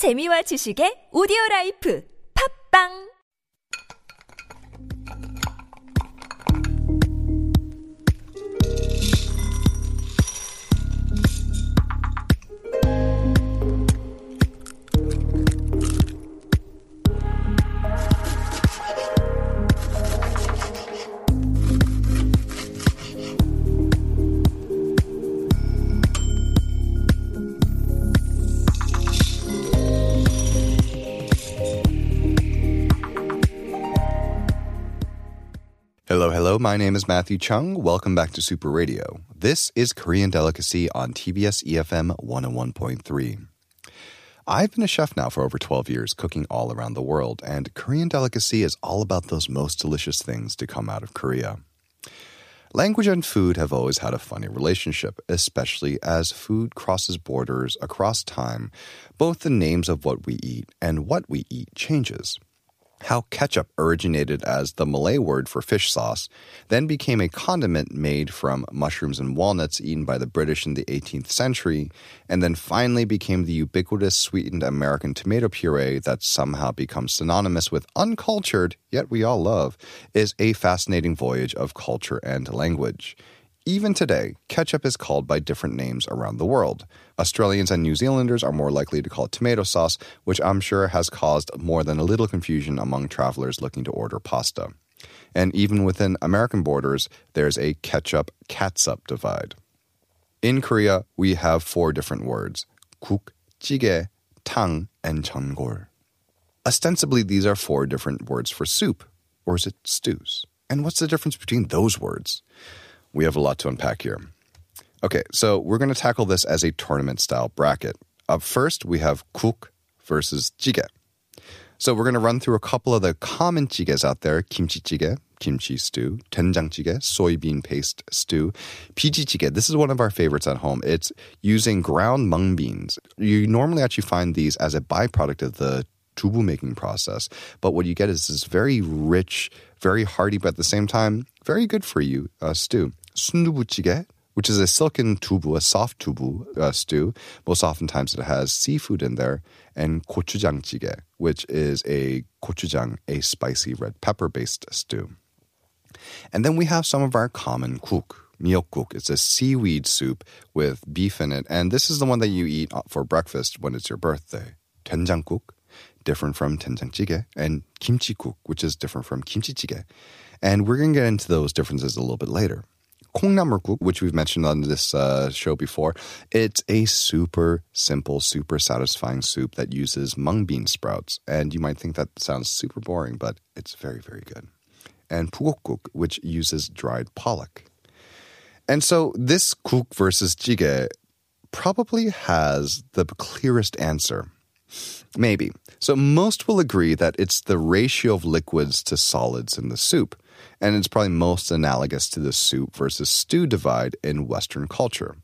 재미와 지식의 오디오 라이프. 팝빵 My name is Matthew Chung. Welcome back to Super Radio. This is Korean Delicacy on TBS EFM 101.3. I've been a chef now for over 12 years, cooking all around the world, and Korean Delicacy is all about those most delicious things to come out of Korea. Language and food have always had a funny relationship, especially as food crosses borders across time. Both the names of what we eat and what we eat changes how ketchup originated as the Malay word for fish sauce, then became a condiment made from mushrooms and walnuts eaten by the British in the 18th century, and then finally became the ubiquitous sweetened American tomato puree that somehow becomes synonymous with uncultured, yet we all love, is a fascinating voyage of culture and language. Even today, ketchup is called by different names around the world. Australians and New Zealanders are more likely to call it tomato sauce, which I'm sure has caused more than a little confusion among travelers looking to order pasta. And even within American borders, there's a ketchup catsup divide. In Korea, we have four different words kuk, jjigae, tang, and jeongol. Ostensibly, these are four different words for soup, or is it stews? And what's the difference between those words? We have a lot to unpack here. Okay, so we're going to tackle this as a tournament style bracket. Up first, we have kuk versus jjigae. So we're going to run through a couple of the common jjigaes out there: kimchi jjigae, kimchi stew, doenjang jjigae, soybean paste stew, piji jjigae. This is one of our favorites at home. It's using ground mung beans. You normally actually find these as a byproduct of the tubu making process, but what you get is this very rich, very hearty, but at the same time very good for you uh, stew. Sundubu jjigae which is a silken tubu, a soft tubu uh, stew. Most oftentimes it has seafood in there, and gochujang jjigae, which is a gochujang, a spicy red pepper based stew. And then we have some of our common kuk. Miokguk. It's a seaweed soup with beef in it, and this is the one that you eat for breakfast when it's your birthday. Doenjangguk, different from doenjang jjigae, and kimchi-guk, which is different from kimchi jjigae. And we're going to get into those differences a little bit later. Kongnamurguk, which we've mentioned on this uh, show before, it's a super simple, super satisfying soup that uses mung bean sprouts. And you might think that sounds super boring, but it's very, very good. And pugokguk, which uses dried pollock. And so this kuk versus jjigae probably has the clearest answer. Maybe. So most will agree that it's the ratio of liquids to solids in the soup and it's probably most analogous to the soup versus stew divide in Western culture.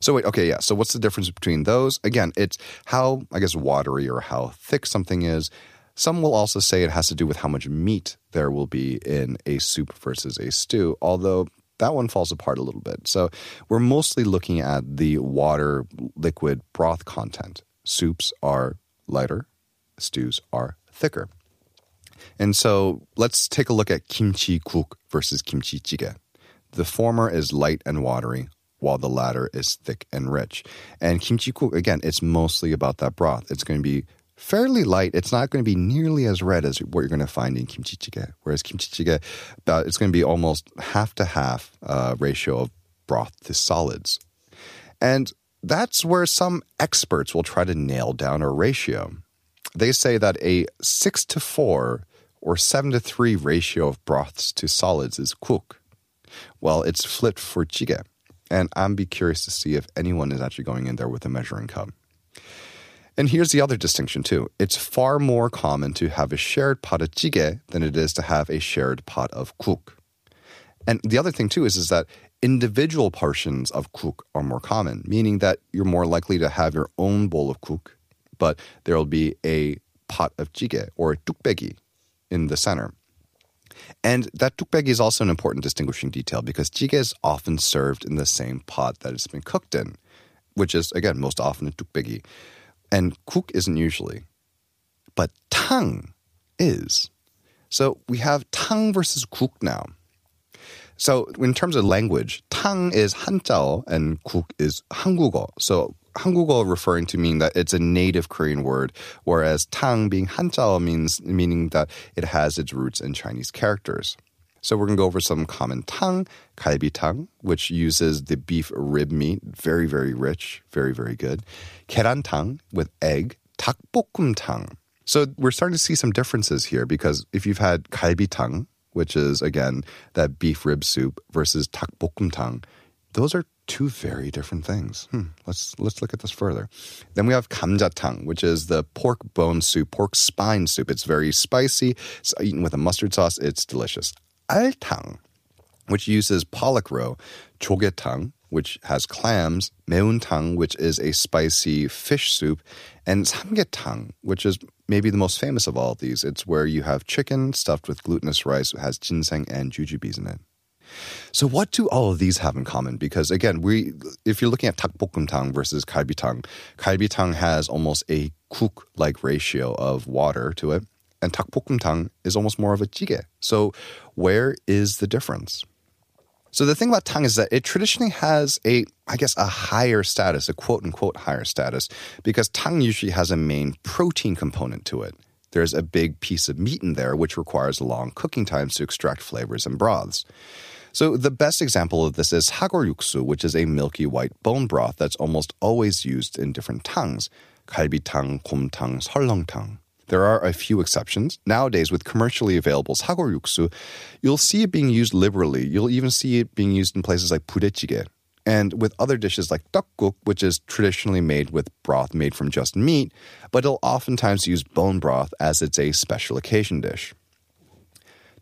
So wait, okay, yeah. So what's the difference between those? Again, it's how I guess watery or how thick something is. Some will also say it has to do with how much meat there will be in a soup versus a stew, although that one falls apart a little bit. So we're mostly looking at the water, liquid, broth content. Soups are lighter, stews are thicker. And so let's take a look at kimchi guk versus kimchi jjigae. The former is light and watery, while the latter is thick and rich. And kimchi guk, again, it's mostly about that broth. It's going to be fairly light. It's not going to be nearly as red as what you're going to find in kimchi jjigae. Whereas kimchi jjigae, uh, it's going to be almost half to half uh, ratio of broth to solids. And that's where some experts will try to nail down a ratio. They say that a six to four or 7 to 3 ratio of broths to solids is kuk. Well, it's flipped for jjigae. And I'm be curious to see if anyone is actually going in there with a measuring cup. And here's the other distinction too. It's far more common to have a shared pot of jjigae than it is to have a shared pot of kuk. And the other thing too is, is that individual portions of kuk are more common, meaning that you're more likely to have your own bowl of kuk, but there'll be a pot of jjigae or a in the center. And that tukbegi is also an important distinguishing detail because jjigae is often served in the same pot that it's been cooked in, which is, again, most often a tukbegi. And kuk isn't usually, but tang is. So we have tang versus kuk now. So in terms of language, tang is hanjao and kuk is 한국어. So 한국어 referring to mean that it's a native Korean word, whereas tang being hanjao means meaning that it has its roots in Chinese characters. So we're going to go over some common tang, kalbi tang, which uses the beef rib meat, very, very rich, very, very good. Keran tang with egg, takbokum tang. So we're starting to see some differences here because if you've had kalbi tang, which is again that beef rib soup, versus takbokum tang, those are two very different things. Hmm, let's let's look at this further. Then we have kamjatang, which is the pork bone soup, pork spine soup. It's very spicy. It's eaten with a mustard sauce. It's delicious. Altang, which uses pollock roe, chogetang, which has clams, meuntang, which is a spicy fish soup, and samgyetang, which is maybe the most famous of all of these. It's where you have chicken stuffed with glutinous rice, it has ginseng and jujubes in it. So what do all of these have in common? Because again, we if you're looking at takbokumtang versus kalbitang, kalbitang has almost a kuk-like ratio of water to it, and takbokumtang is almost more of a jjigae. So where is the difference? So the thing about tang is that it traditionally has a, I guess, a higher status, a quote unquote higher status, because tang usually has a main protein component to it. There's a big piece of meat in there, which requires long cooking times to extract flavors and broths. So the best example of this is sagoryuksu, which is a milky white bone broth that's almost always used in different tangs, 갈비탕, 곰탕, 설렁탕. There are a few exceptions. Nowadays, with commercially available sagoryuksu. you'll see it being used liberally. You'll even see it being used in places like budaejjigae. And with other dishes like tteokguk, which is traditionally made with broth made from just meat, but it'll oftentimes use bone broth as it's a special occasion dish.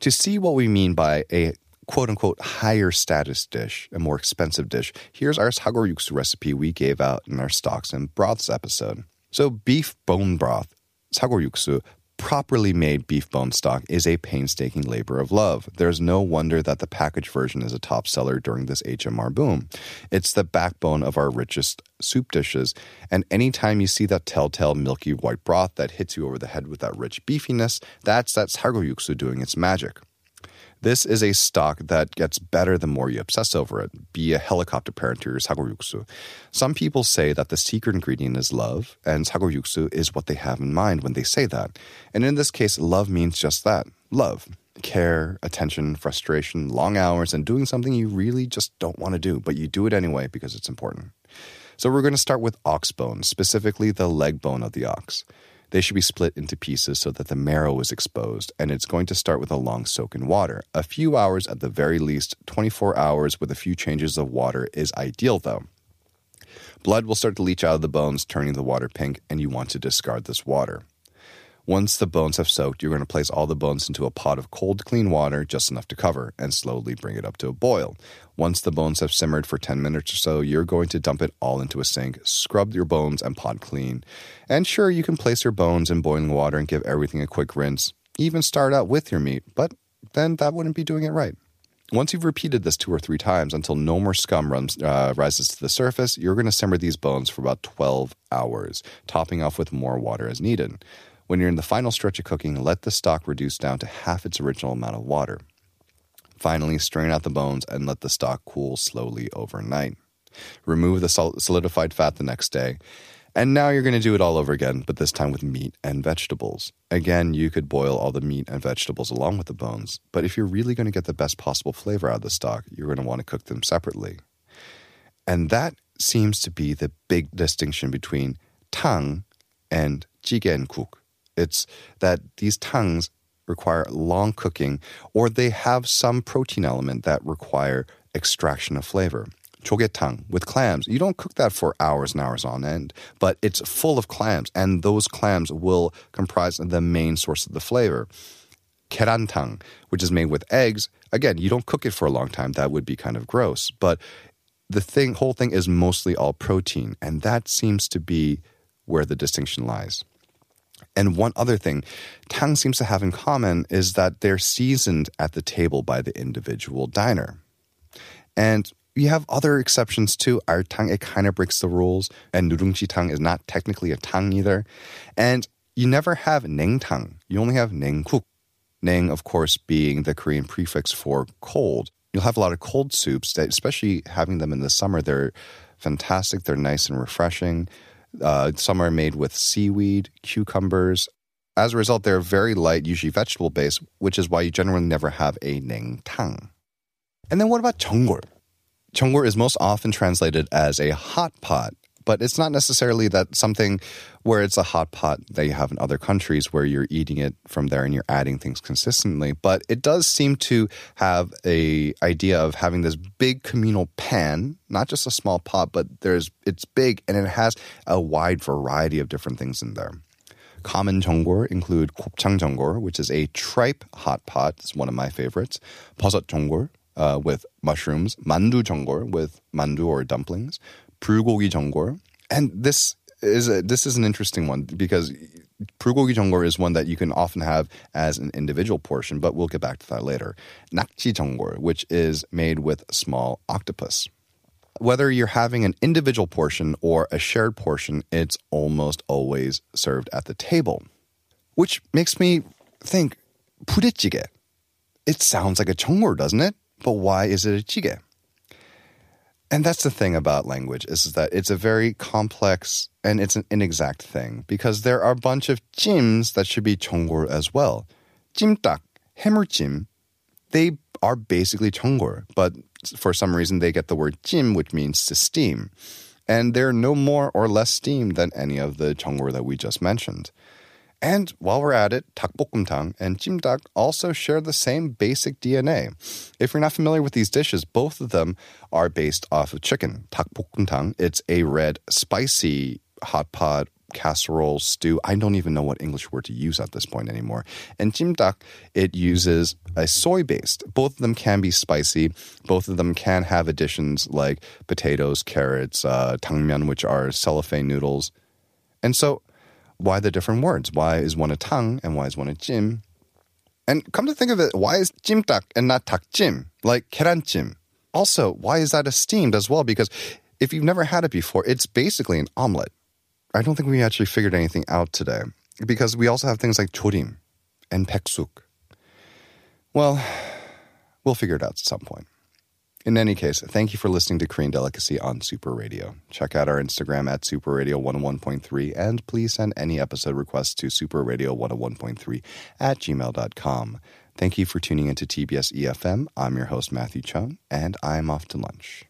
To see what we mean by a quote unquote higher status dish, a more expensive dish, here's our sagoryuksu recipe we gave out in our stocks and broths episode. So, beef bone broth, sagoryuksu, properly made beef bone stock is a painstaking labor of love. There's no wonder that the packaged version is a top seller during this HMR boom. It's the backbone of our richest soup dishes, and anytime you see that telltale milky white broth that hits you over the head with that rich beefiness, that's that sagoryuksu doing its magic. This is a stock that gets better the more you obsess over it. Be a helicopter parent to your sagoryuksu. Some people say that the secret ingredient is love, and sagoryuksu is what they have in mind when they say that. And in this case, love means just that love. Care, attention, frustration, long hours, and doing something you really just don't want to do, but you do it anyway because it's important. So we're going to start with ox bone, specifically the leg bone of the ox. They should be split into pieces so that the marrow is exposed, and it's going to start with a long soak in water. A few hours at the very least, 24 hours with a few changes of water is ideal though. Blood will start to leach out of the bones, turning the water pink, and you want to discard this water. Once the bones have soaked, you're going to place all the bones into a pot of cold, clean water, just enough to cover, and slowly bring it up to a boil. Once the bones have simmered for 10 minutes or so, you're going to dump it all into a sink, scrub your bones and pot clean. And sure, you can place your bones in boiling water and give everything a quick rinse, even start out with your meat, but then that wouldn't be doing it right. Once you've repeated this two or three times until no more scum runs, uh, rises to the surface, you're going to simmer these bones for about 12 hours, topping off with more water as needed. When you're in the final stretch of cooking, let the stock reduce down to half its original amount of water. Finally, strain out the bones and let the stock cool slowly overnight. Remove the solidified fat the next day. And now you're going to do it all over again, but this time with meat and vegetables. Again, you could boil all the meat and vegetables along with the bones, but if you're really going to get the best possible flavor out of the stock, you're going to want to cook them separately. And that seems to be the big distinction between tang and jigen kuk. It's that these tangs require long cooking or they have some protein element that require extraction of flavor. Chogetang with clams. You don't cook that for hours and hours on end, but it's full of clams, and those clams will comprise the main source of the flavor. Kerantang, which is made with eggs. Again, you don't cook it for a long time. That would be kind of gross. But the thing, whole thing is mostly all protein, and that seems to be where the distinction lies. And one other thing Tang seems to have in common is that they're seasoned at the table by the individual diner. And you have other exceptions too. Altang, it kind of breaks the rules. And nurungchi tang is not technically a tang either. And you never have neng tang. You only have neng kuk. Neng, of course, being the Korean prefix for cold. You'll have a lot of cold soups that, especially having them in the summer, they're fantastic. They're nice and refreshing. Uh, some are made with seaweed, cucumbers. As a result, they're very light, usually vegetable based, which is why you generally never have a neng tang. And then what about chonggol? Chonggol is most often translated as a hot pot, but it's not necessarily that something where it's a hot pot that you have in other countries where you're eating it from there and you're adding things consistently. But it does seem to have a idea of having this big communal pan, not just a small pot, but there's it's big and it has a wide variety of different things in there. Common jongor include 곱창 jongor, which is a tripe hot pot. It's one of my favorites. 버섯 jongor, uh, with mushrooms, mandu jongor with mandu or dumplings, 불고기 전골. And this is a, this is an interesting one because bulgogi jeongol is one that you can often have as an individual portion, but we'll get back to that later. Nakji jeongol, which is made with small octopus. Whether you're having an individual portion or a shared portion, it's almost always served at the table, which makes me think 부대찌개. It sounds like a jeongol, doesn't it? But why is it a jjigae? And that's the thing about language is that it's a very complex and it's an inexact thing because there are a bunch of jims that should be chonggol as well. Jimtak, haemuljjim, they are basically chonggol, but for some reason they get the word jim, which means to steam. And they're no more or less steam than any of the chonggol that we just mentioned. And while we're at it, takbokkumtang and jimdak also share the same basic DNA. If you're not familiar with these dishes, both of them are based off of chicken. Takbokkumtang, it's a red, spicy hot pot casserole stew. I don't even know what English word to use at this point anymore. And jimdak, it uses a soy based. Both of them can be spicy. Both of them can have additions like potatoes, carrots, uh, tangmyeon, which are cellophane noodles. And so why the different words? Why is one a tang and why is one a jim? And come to think of it, why is jimtak and not takjim, like keranjim? Also, why is that esteemed as well? Because if you've never had it before, it's basically an omelet. I don't think we actually figured anything out today because we also have things like chorim and peksuk. Well, we'll figure it out at some point. In any case, thank you for listening to Korean Delicacy on Super Radio. Check out our Instagram at Super Radio 101.3 and please send any episode requests to superradio101.3 at gmail.com. Thank you for tuning into TBS EFM. I'm your host, Matthew Chung, and I'm off to lunch.